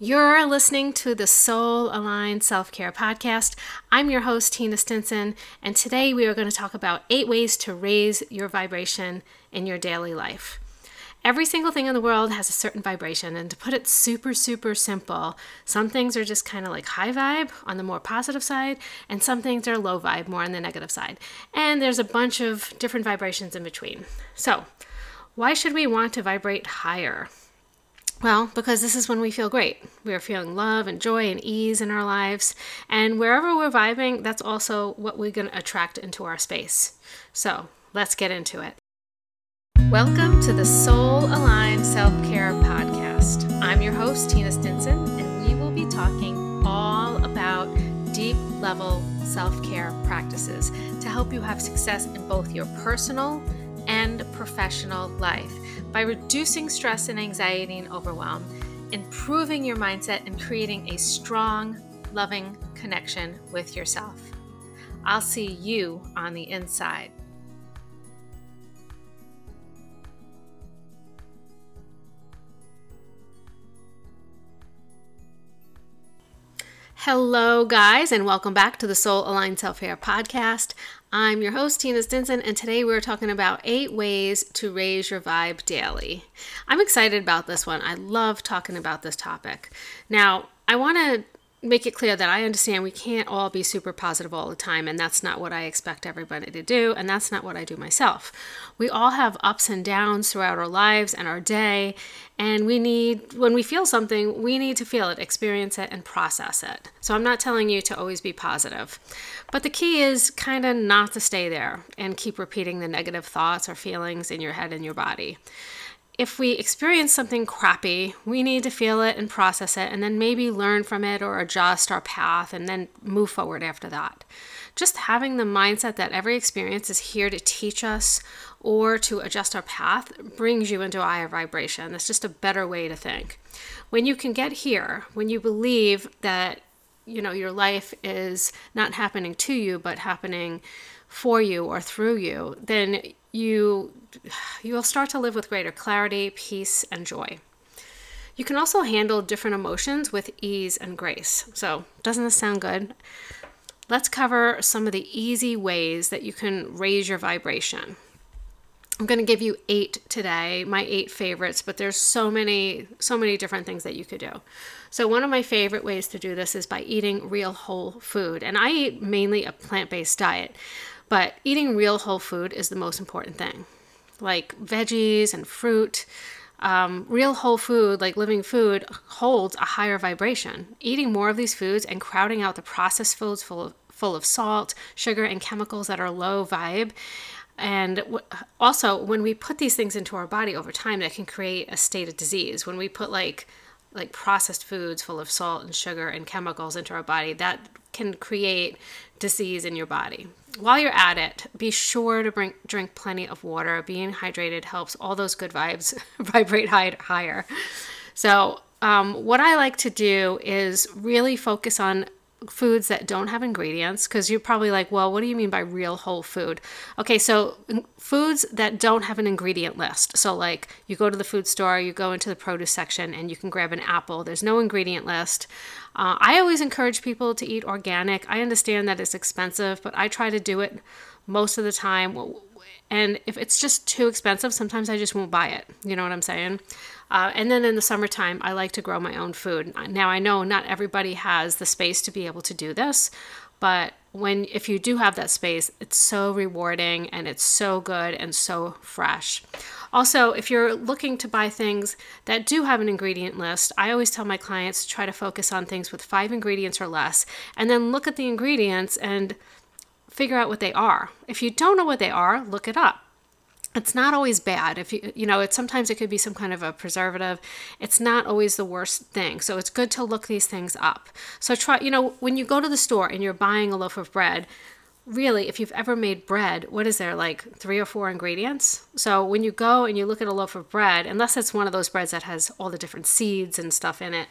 You're listening to the Soul Aligned Self Care Podcast. I'm your host, Tina Stinson, and today we are going to talk about eight ways to raise your vibration in your daily life. Every single thing in the world has a certain vibration, and to put it super, super simple, some things are just kind of like high vibe on the more positive side, and some things are low vibe, more on the negative side. And there's a bunch of different vibrations in between. So, why should we want to vibrate higher? Well, because this is when we feel great. We are feeling love and joy and ease in our lives. And wherever we're vibing, that's also what we're going to attract into our space. So let's get into it. Welcome to the Soul Aligned Self Care Podcast. I'm your host, Tina Stinson, and we will be talking all about deep level self care practices to help you have success in both your personal and professional life by reducing stress and anxiety and overwhelm, improving your mindset, and creating a strong, loving connection with yourself. I'll see you on the inside. Hello, guys, and welcome back to the Soul Aligned Self Care Podcast. I'm your host, Tina Stinson, and today we're talking about eight ways to raise your vibe daily. I'm excited about this one. I love talking about this topic. Now, I want to make it clear that I understand we can't all be super positive all the time, and that's not what I expect everybody to do, and that's not what I do myself. We all have ups and downs throughout our lives and our day, and we need, when we feel something, we need to feel it, experience it, and process it. So I'm not telling you to always be positive, but the key is kind of not to stay there and keep repeating the negative thoughts or feelings in your head and your body if we experience something crappy, we need to feel it and process it and then maybe learn from it or adjust our path and then move forward after that. Just having the mindset that every experience is here to teach us or to adjust our path brings you into a higher vibration. That's just a better way to think. When you can get here, when you believe that you know your life is not happening to you but happening for you or through you, then you you will start to live with greater clarity, peace, and joy. You can also handle different emotions with ease and grace. So, doesn't this sound good? Let's cover some of the easy ways that you can raise your vibration. I'm going to give you 8 today, my 8 favorites, but there's so many so many different things that you could do. So one of my favorite ways to do this is by eating real whole food. And I eat mainly a plant-based diet. But eating real whole food is the most important thing. Like veggies and fruit, um, real whole food, like living food, holds a higher vibration. Eating more of these foods and crowding out the processed foods full of, full of salt, sugar, and chemicals that are low vibe. And also, when we put these things into our body over time, that can create a state of disease. When we put like like processed foods full of salt and sugar and chemicals into our body, that can create disease in your body. While you're at it, be sure to bring, drink plenty of water. Being hydrated helps all those good vibes vibrate high, higher. So, um, what I like to do is really focus on foods that don't have ingredients because you're probably like, well, what do you mean by real whole food? Okay, so foods that don't have an ingredient list. So, like you go to the food store, you go into the produce section, and you can grab an apple. There's no ingredient list. Uh, I always encourage people to eat organic. I understand that it's expensive, but I try to do it most of the time. And if it's just too expensive, sometimes I just won't buy it. You know what I'm saying? Uh, and then in the summertime, I like to grow my own food. Now I know not everybody has the space to be able to do this, but when if you do have that space, it's so rewarding and it's so good and so fresh. Also, if you're looking to buy things that do have an ingredient list, I always tell my clients to try to focus on things with five ingredients or less, and then look at the ingredients and figure out what they are. If you don't know what they are, look it up. It's not always bad. If you you know it's sometimes it could be some kind of a preservative. It's not always the worst thing. So it's good to look these things up. So try you know when you go to the store and you're buying a loaf of bread really if you've ever made bread what is there like three or four ingredients? So when you go and you look at a loaf of bread unless it's one of those breads that has all the different seeds and stuff in it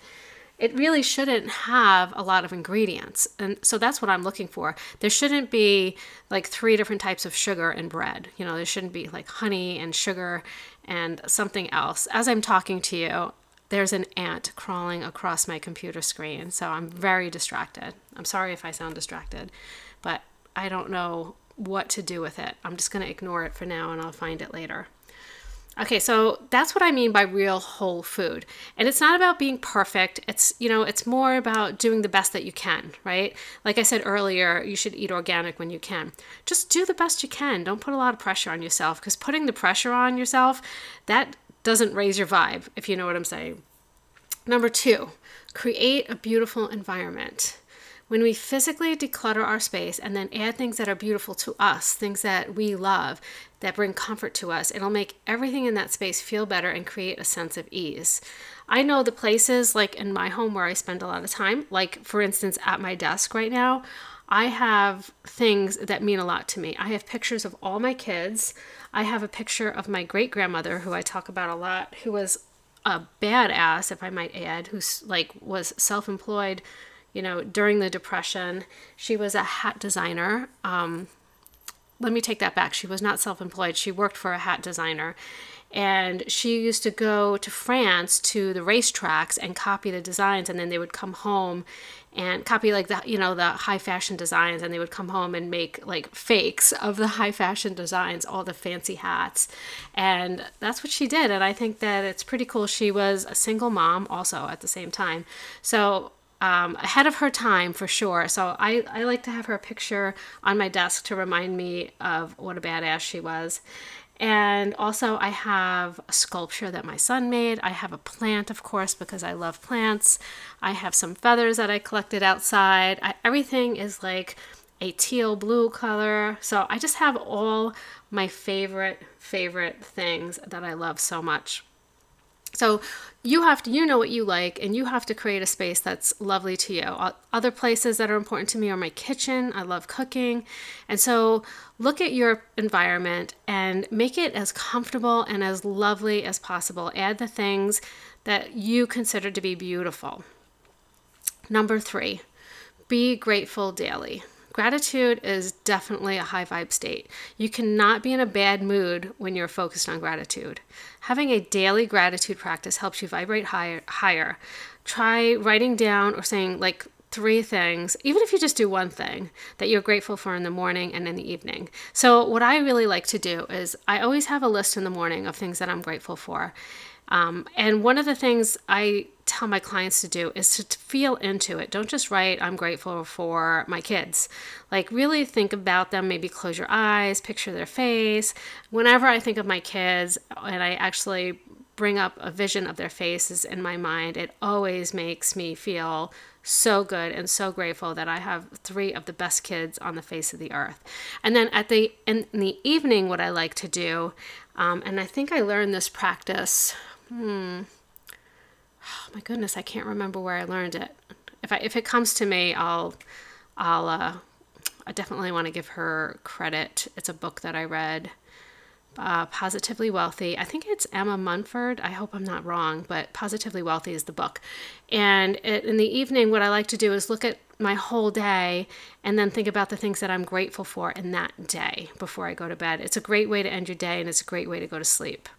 it really shouldn't have a lot of ingredients. And so that's what I'm looking for. There shouldn't be like three different types of sugar in bread. You know, there shouldn't be like honey and sugar and something else. As I'm talking to you, there's an ant crawling across my computer screen. So I'm very distracted. I'm sorry if I sound distracted, but I don't know what to do with it. I'm just going to ignore it for now and I'll find it later. Okay, so that's what I mean by real whole food. And it's not about being perfect. It's, you know, it's more about doing the best that you can, right? Like I said earlier, you should eat organic when you can. Just do the best you can. Don't put a lot of pressure on yourself because putting the pressure on yourself, that doesn't raise your vibe, if you know what I'm saying. Number 2, create a beautiful environment. When we physically declutter our space and then add things that are beautiful to us, things that we love, that bring comfort to us, it'll make everything in that space feel better and create a sense of ease. I know the places like in my home where I spend a lot of time, like for instance at my desk right now, I have things that mean a lot to me. I have pictures of all my kids. I have a picture of my great grandmother, who I talk about a lot, who was a badass, if I might add, who's like was self employed you know, during the Depression. She was a hat designer. Um, let me take that back. She was not self employed, she worked for a hat designer. And she used to go to France to the racetracks and copy the designs, and then they would come home and copy like the you know the high fashion designs and they would come home and make like fakes of the high fashion designs all the fancy hats and that's what she did and i think that it's pretty cool she was a single mom also at the same time so um, ahead of her time for sure. So I, I like to have her picture on my desk to remind me of what a badass she was. And also, I have a sculpture that my son made. I have a plant, of course, because I love plants. I have some feathers that I collected outside. I, everything is like a teal blue color. So I just have all my favorite, favorite things that I love so much. So you have to, you know what you like, and you have to create a space that's lovely to you. Other places that are important to me are my kitchen. I love cooking. And so look at your environment and make it as comfortable and as lovely as possible. Add the things that you consider to be beautiful. Number three, be grateful daily. Gratitude is definitely a high vibe state. You cannot be in a bad mood when you're focused on gratitude. Having a daily gratitude practice helps you vibrate higher. higher. Try writing down or saying like three things, even if you just do one thing that you're grateful for in the morning and in the evening. So, what I really like to do is I always have a list in the morning of things that I'm grateful for. Um, and one of the things I tell my clients to do is to feel into it. Don't just write, I'm grateful for my kids. Like, really think about them. Maybe close your eyes, picture their face. Whenever I think of my kids and I actually bring up a vision of their faces in my mind, it always makes me feel so good and so grateful that I have three of the best kids on the face of the earth. And then at the in, the evening, what I like to do, um, and I think I learned this practice Hmm. Oh, my goodness, I can't remember where I learned it. If I if it comes to me, I'll I'll uh, I definitely want to give her credit. It's a book that I read. Uh, Positively Wealthy. I think it's Emma Mumford. I hope I'm not wrong, but Positively Wealthy is the book. And it, in the evening, what I like to do is look at my whole day and then think about the things that I'm grateful for in that day before I go to bed. It's a great way to end your day and it's a great way to go to sleep.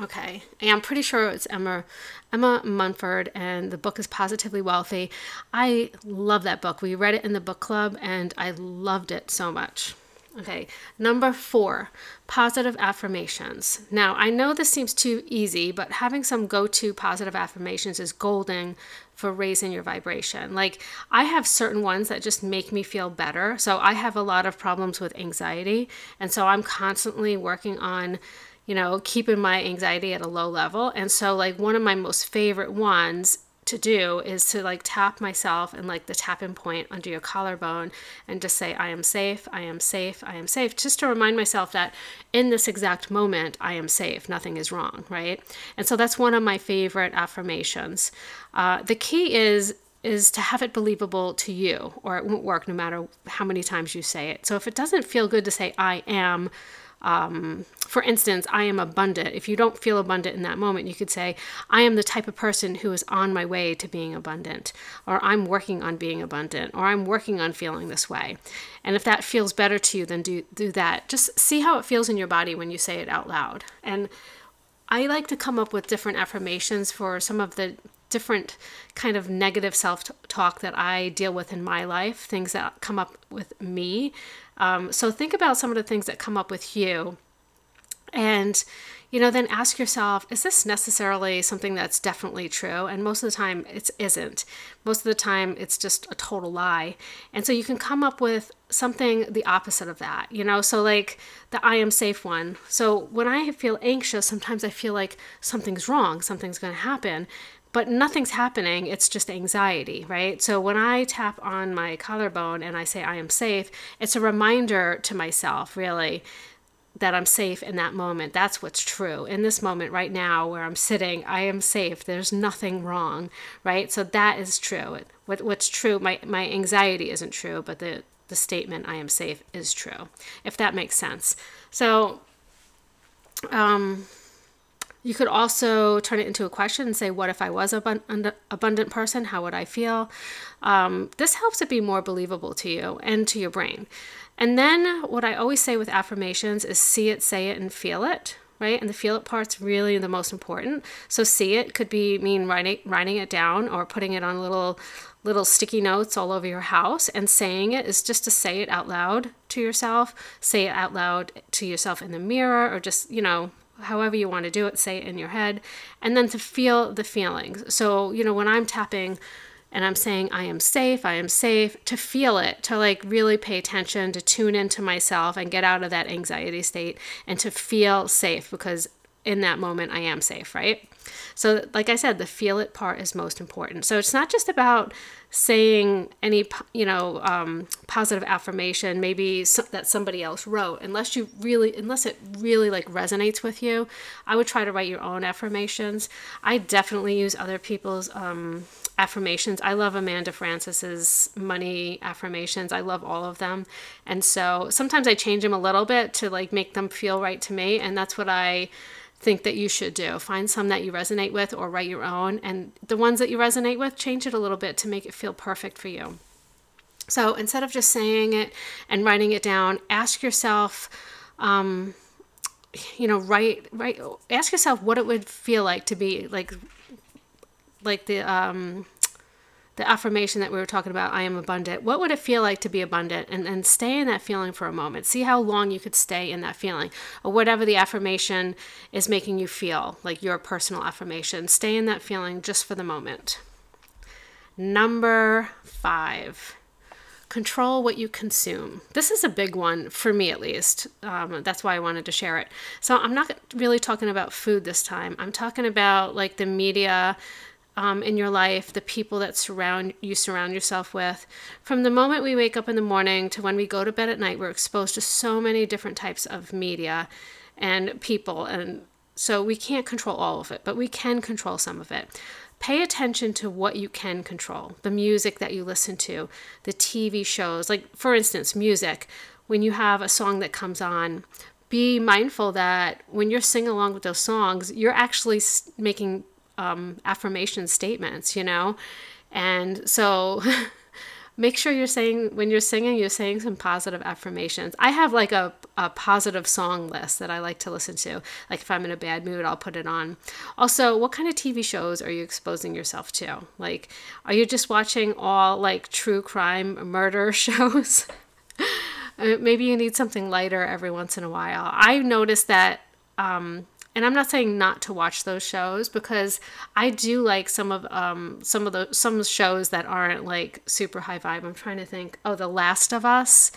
Okay, and I'm pretty sure it's Emma Emma Mumford, and the book is Positively Wealthy. I love that book. We read it in the book club, and I loved it so much. Okay, number four, positive affirmations. Now, I know this seems too easy, but having some go to positive affirmations is golden for raising your vibration. Like, I have certain ones that just make me feel better. So, I have a lot of problems with anxiety, and so I'm constantly working on you know, keeping my anxiety at a low level. And so, like, one of my most favorite ones to do is to like tap myself and like the tapping point under your collarbone and just say, I am safe, I am safe, I am safe, just to remind myself that in this exact moment, I am safe, nothing is wrong, right? And so that's one of my favorite affirmations. Uh, the key is is to have it believable to you, or it won't work no matter how many times you say it. So if it doesn't feel good to say, I am, um, for instance, I am abundant. If you don't feel abundant in that moment, you could say, I am the type of person who is on my way to being abundant, or I'm working on being abundant, or I'm working on feeling this way. And if that feels better to you, then do, do that. Just see how it feels in your body when you say it out loud. And I like to come up with different affirmations for some of the different kind of negative self talk that I deal with in my life, things that come up with me. Um, so think about some of the things that come up with you. And you know, then ask yourself, is this necessarily something that's definitely true? And most of the time, it isn't. Most of the time, it's just a total lie. And so you can come up with something the opposite of that, you know? So, like the I am safe one. So, when I feel anxious, sometimes I feel like something's wrong, something's going to happen but nothing's happening. It's just anxiety, right? So when I tap on my collarbone and I say I am safe, it's a reminder to myself, really, that I'm safe in that moment. That's what's true. In this moment right now where I'm sitting, I am safe. There's nothing wrong, right? So that is true. What, what's true, my, my anxiety isn't true, but the, the statement I am safe is true, if that makes sense. So, um, you could also turn it into a question and say, What if I was an abundant person? How would I feel? Um, this helps it be more believable to you and to your brain. And then what I always say with affirmations is see it, say it, and feel it. Right, and the feel it part's really the most important. So see it could be mean writing writing it down or putting it on little little sticky notes all over your house and saying it is just to say it out loud to yourself say it out loud to yourself in the mirror or just you know however you want to do it say it in your head and then to feel the feelings. So you know when i'm tapping and I'm saying, I am safe, I am safe, to feel it, to like really pay attention, to tune into myself and get out of that anxiety state and to feel safe because in that moment I am safe, right? So, like I said, the feel it part is most important. So, it's not just about saying any, you know, um, positive affirmation, maybe so, that somebody else wrote, unless you really, unless it really like resonates with you. I would try to write your own affirmations. I definitely use other people's um, affirmations. I love Amanda Frances's money affirmations. I love all of them. And so sometimes I change them a little bit to like make them feel right to me. And that's what I think that you should do. Find some that you resonate with or write your own. And the ones that you resonate with, change it a little bit to make it feel perfect for you. So instead of just saying it and writing it down, ask yourself, um, you know, write, write, ask yourself what it would feel like to be like like the um, the affirmation that we were talking about, I am abundant, what would it feel like to be abundant? And, and stay in that feeling for a moment. See how long you could stay in that feeling, or whatever the affirmation is making you feel, like your personal affirmation. Stay in that feeling just for the moment. Number five, control what you consume. This is a big one for me, at least. Um, that's why I wanted to share it. So, I'm not really talking about food this time, I'm talking about like the media um, in your life, the people that surround you surround yourself with. From the moment we wake up in the morning to when we go to bed at night, we're exposed to so many different types of media and people, and so we can't control all of it, but we can control some of it. Pay attention to what you can control the music that you listen to, the TV shows. Like, for instance, music. When you have a song that comes on, be mindful that when you're singing along with those songs, you're actually making um, affirmation statements, you know? And so make sure you're saying, when you're singing, you're saying some positive affirmations. I have like a, a positive song list that I like to listen to. Like if I'm in a bad mood, I'll put it on. Also, what kind of TV shows are you exposing yourself to? Like, are you just watching all like true crime murder shows? Uh, maybe you need something lighter every once in a while. I noticed that um, and I'm not saying not to watch those shows because I do like some of um some of the some shows that aren't like super high vibe. I'm trying to think. Oh, The Last of Us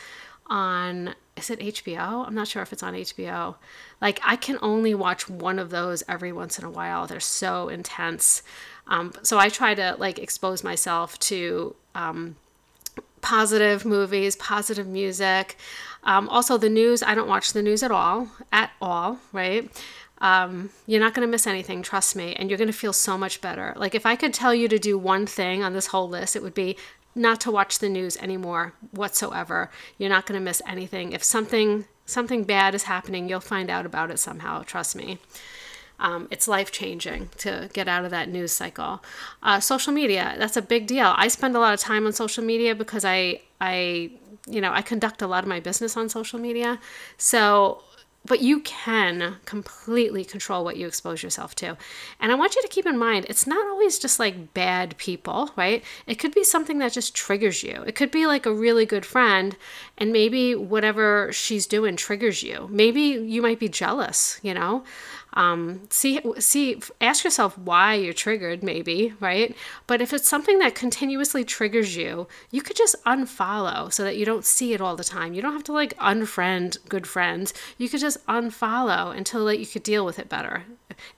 on is it HBO? I'm not sure if it's on HBO. Like I can only watch one of those every once in a while. They're so intense. Um, so I try to like expose myself to um, positive movies, positive music. Um, also, the news, I don't watch the news at all, at all, right? Um, you're not going to miss anything, trust me, and you're going to feel so much better. Like, if I could tell you to do one thing on this whole list, it would be not to watch the news anymore whatsoever. You're not going to miss anything. If something something bad is happening, you'll find out about it somehow. Trust me. Um, it's life changing to get out of that news cycle. Uh, social media, that's a big deal. I spend a lot of time on social media because I, I, you know, I conduct a lot of my business on social media. So but you can completely control what you expose yourself to. And I want you to keep in mind, it's not always just like bad people, right? It could be something that just triggers you. It could be like a really good friend, and maybe whatever she's doing triggers you. Maybe you might be jealous, you know? Um, see, see, ask yourself why you're triggered, maybe, right? But if it's something that continuously triggers you, you could just unfollow so that you don't see it all the time. You don't have to like unfriend good friends. You could just unfollow until like, you could deal with it better,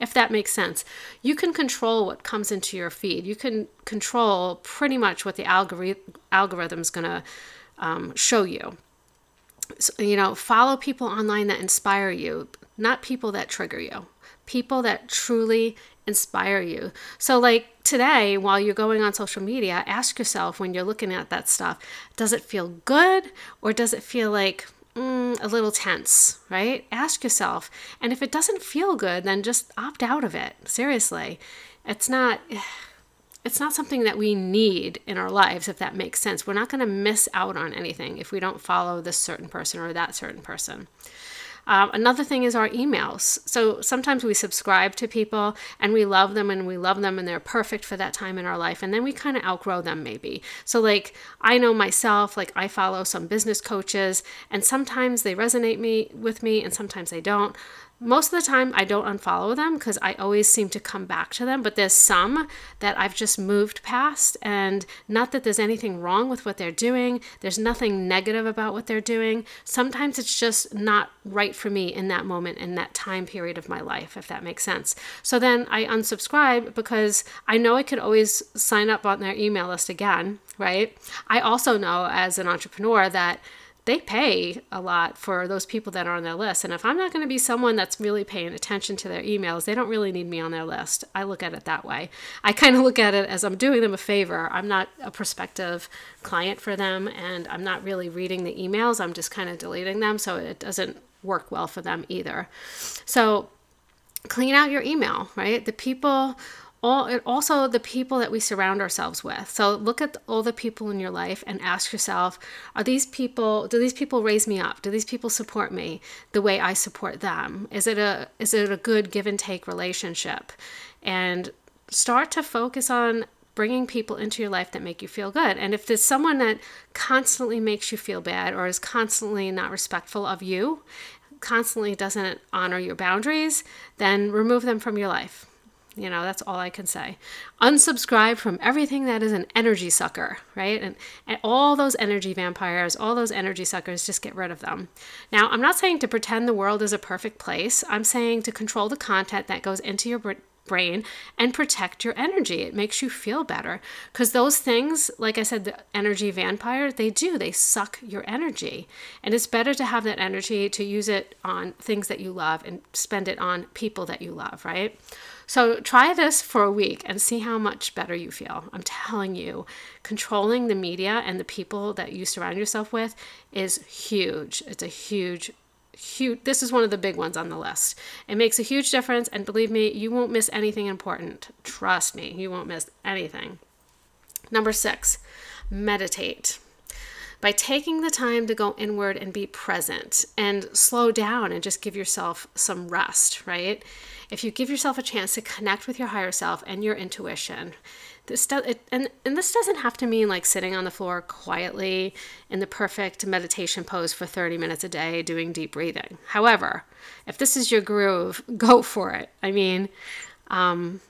if that makes sense. You can control what comes into your feed. You can control pretty much what the algorithm is gonna um, show you. You know, follow people online that inspire you not people that trigger you, people that truly inspire you. So, like today, while you're going on social media, ask yourself when you're looking at that stuff does it feel good or does it feel like mm, a little tense, right? Ask yourself. And if it doesn't feel good, then just opt out of it. Seriously. It's not. It's not something that we need in our lives, if that makes sense. We're not going to miss out on anything if we don't follow this certain person or that certain person. Um, another thing is our emails. So sometimes we subscribe to people and we love them and we love them and they're perfect for that time in our life. And then we kind of outgrow them maybe. So, like, I know myself, like, I follow some business coaches and sometimes they resonate me with me and sometimes they don't most of the time I don't unfollow them because I always seem to come back to them, but there's some that I've just moved past. And not that there's anything wrong with what they're doing, there's nothing negative about what they're doing. Sometimes it's just not right for me in that moment, in that time period of my life, if that makes sense. So then I unsubscribe because I know I could always sign up on their email list again, right? I also know as an entrepreneur that they pay a lot for those people that are on their list. And if I'm not going to be someone that's really paying attention to their emails, they don't really need me on their list. I look at it that way. I kind of look at it as I'm doing them a favor. I'm not a prospective client for them, and I'm not really reading the emails. I'm just kind of deleting them, so it doesn't work well for them either. So clean out your email, right? The people all it also the people that we surround ourselves with so look at all the people in your life and ask yourself are these people do these people raise me up do these people support me the way i support them is it a is it a good give and take relationship and start to focus on bringing people into your life that make you feel good and if there's someone that constantly makes you feel bad or is constantly not respectful of you constantly doesn't honor your boundaries then remove them from your life you know, that's all I can say. Unsubscribe from everything that is an energy sucker, right? And, and all those energy vampires, all those energy suckers, just get rid of them. Now, I'm not saying to pretend the world is a perfect place. I'm saying to control the content that goes into your brain and protect your energy. It makes you feel better because those things, like I said, the energy vampire, they do, they suck your energy. And it's better to have that energy to use it on things that you love and spend it on people that you love, right? So try this for a week and see how much better you feel. I'm telling you, controlling the media and the people that you surround yourself with is huge. It's a huge huge this is one of the big ones on the list. It makes a huge difference and believe me you won't miss anything important. Trust me you won't miss anything. Number six meditate. By taking the time to go inward and be present and slow down and just give yourself some rest right if you give yourself a chance to connect with your higher self and your intuition this does it, and and this doesn't have to mean like sitting on the floor quietly in the perfect meditation pose for 30 minutes a day doing deep breathing. However if this is your groove go for it. I mean um,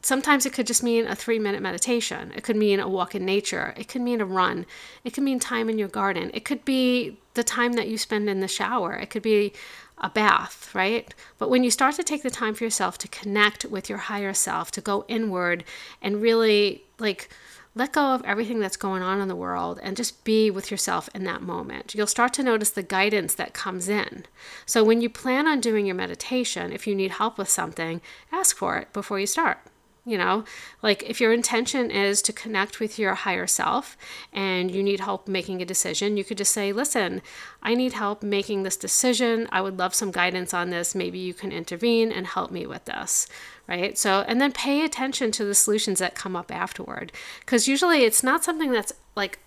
sometimes it could just mean a three minute meditation. It could mean a walk in nature. It could mean a run. It could mean time in your garden. It could be the time that you spend in the shower. It could be a bath, right? But when you start to take the time for yourself to connect with your higher self, to go inward and really like let go of everything that's going on in the world and just be with yourself in that moment. You'll start to notice the guidance that comes in. So when you plan on doing your meditation, if you need help with something, ask for it before you start. You know, like if your intention is to connect with your higher self and you need help making a decision, you could just say, Listen, I need help making this decision. I would love some guidance on this. Maybe you can intervene and help me with this. Right. So, and then pay attention to the solutions that come up afterward. Because usually it's not something that's like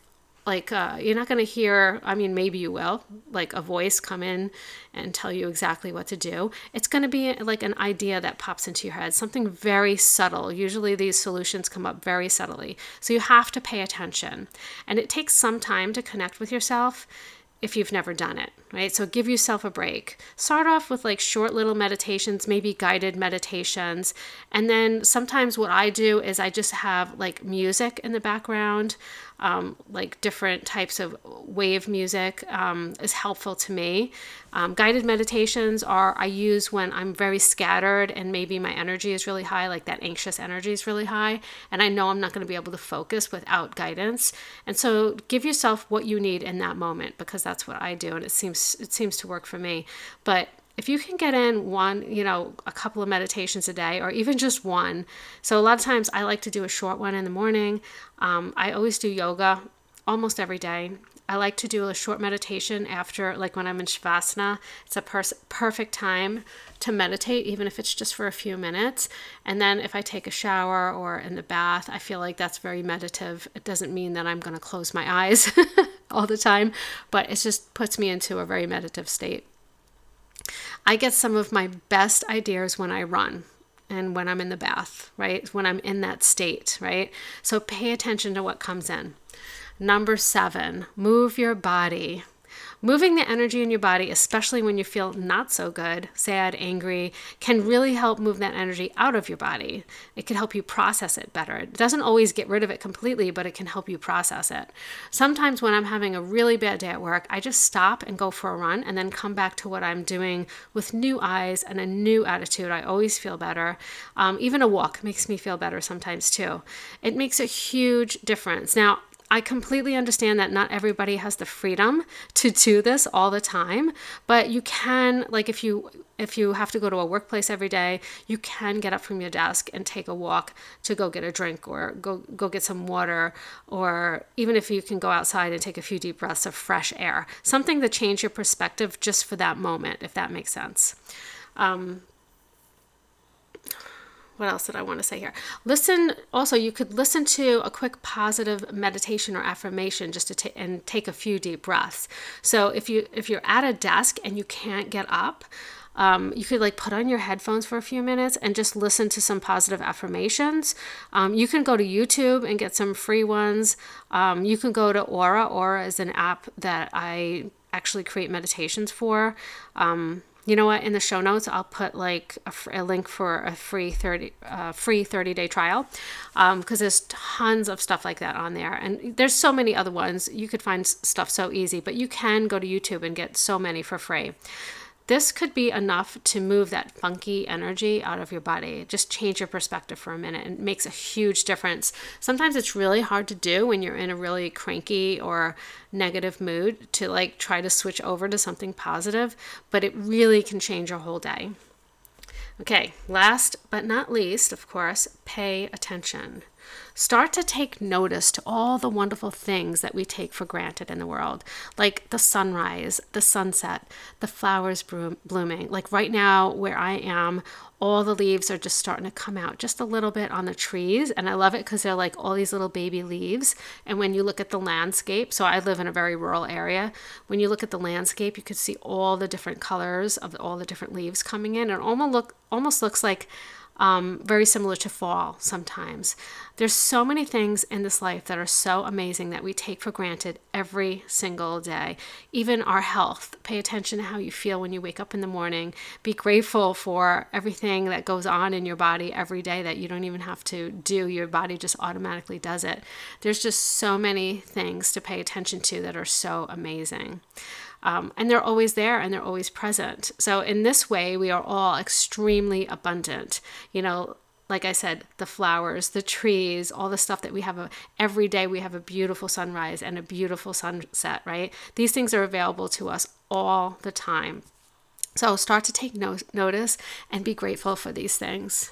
like uh, you're not going to hear i mean maybe you will like a voice come in and tell you exactly what to do. It's going to be like an idea that pops into your head something very subtle. Usually these solutions come up very subtly. So you have to pay attention. And it takes some time to connect with yourself if you've never done it, right? So give yourself a break. Start off with like short little meditations, maybe guided meditations. And then sometimes what I do is I just have like music in the background um, like different types of wave music um, is helpful to me. Um, guided meditations are I use when I'm very scattered and maybe my energy is really high, like that anxious energy is really high, and I know I'm not going to be able to focus without guidance. And so give yourself what you need in that moment because that's what I do, and it seems it seems to work for me. But if you can get in one, you know, a couple of meditations a day or even just one. So a lot of times I like to do a short one in the morning. Um, I always do yoga almost every day. I like to do a short meditation after, like when I'm in Shavasana. It's a pers- perfect time to meditate, even if it's just for a few minutes. And then if I take a shower or in the bath, I feel like that's very meditative. It doesn't mean that I'm going to close my eyes all the time, but it just puts me into a very meditative state. I get some of my best ideas when I run and when I'm in the bath, right? When I'm in that state, right? So pay attention to what comes in. Number seven, move your body. Moving the energy in your body, especially when you feel not so good, sad, angry, can really help move that energy out of your body. It can help you process it better. It doesn't always get rid of it completely, but it can help you process it. Sometimes when I'm having a really bad day at work, I just stop and go for a run and then come back to what I'm doing with new eyes and a new attitude. I always feel better. Um, even a walk makes me feel better sometimes too. It makes a huge difference. Now, I completely understand that not everybody has the freedom to do this all the time, but you can like if you if you have to go to a workplace every day, you can get up from your desk and take a walk to go get a drink or go go get some water or even if you can go outside and take a few deep breaths of fresh air. Something to change your perspective just for that moment if that makes sense. Um, what else did I want to say here? Listen. Also, you could listen to a quick positive meditation or affirmation just to take and take a few deep breaths. So if you if you're at a desk and you can't get up, um, you could like put on your headphones for a few minutes and just listen to some positive affirmations. Um, you can go to YouTube and get some free ones. Um, you can go to Aura. Aura is an app that I actually create meditations for. Um, you know what? In the show notes i'll put like a, a link for a free 30 uh, free 30 day trial because um, there's tons of stuff like that on there. And there's so many other ones. You could find stuff so easy but you can go to youtube and get so many for free this could be enough to move that funky energy out of your body. Just change your perspective for a minute. It makes a huge difference. Sometimes it's really hard to do when you're in a really cranky or negative mood to like try to switch over to something positive, but it really can change your whole day. Okay, last but not least, of course, pay attention. Start to take notice to all the wonderful things that we take for granted in the world, like the sunrise, the sunset, the flowers blooming. Like right now, where I am, all the leaves are just starting to come out just a little bit on the trees. And I love it because they're like all these little baby leaves. And when you look at the landscape, so I live in a very rural area, when you look at the landscape, you could see all the different colors of all the different leaves coming in. It almost look almost looks like um, very similar to fall sometimes. There's so many things in this life that are so amazing that we take for granted every single day. Even our health. Pay attention to how you feel when you wake up in the morning. Be grateful for everything that goes on in your body every day that you don't even have to do. Your body just automatically does it. There's just so many things to pay attention to that are so amazing. Um, and they're always there and they're always present. So, in this way, we are all extremely abundant. You know, like I said, the flowers, the trees, all the stuff that we have a, every day, we have a beautiful sunrise and a beautiful sunset, right? These things are available to us all the time. So start to take no- notice and be grateful for these things.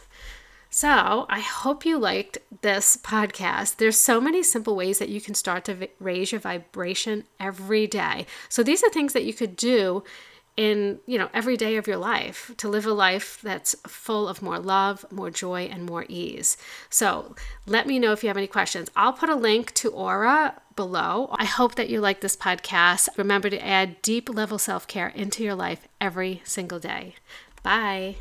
So, I hope you liked this podcast. There's so many simple ways that you can start to v- raise your vibration every day. So, these are things that you could do in, you know, every day of your life to live a life that's full of more love, more joy, and more ease. So let me know if you have any questions. I'll put a link to Aura below. I hope that you like this podcast. Remember to add deep level self care into your life every single day. Bye.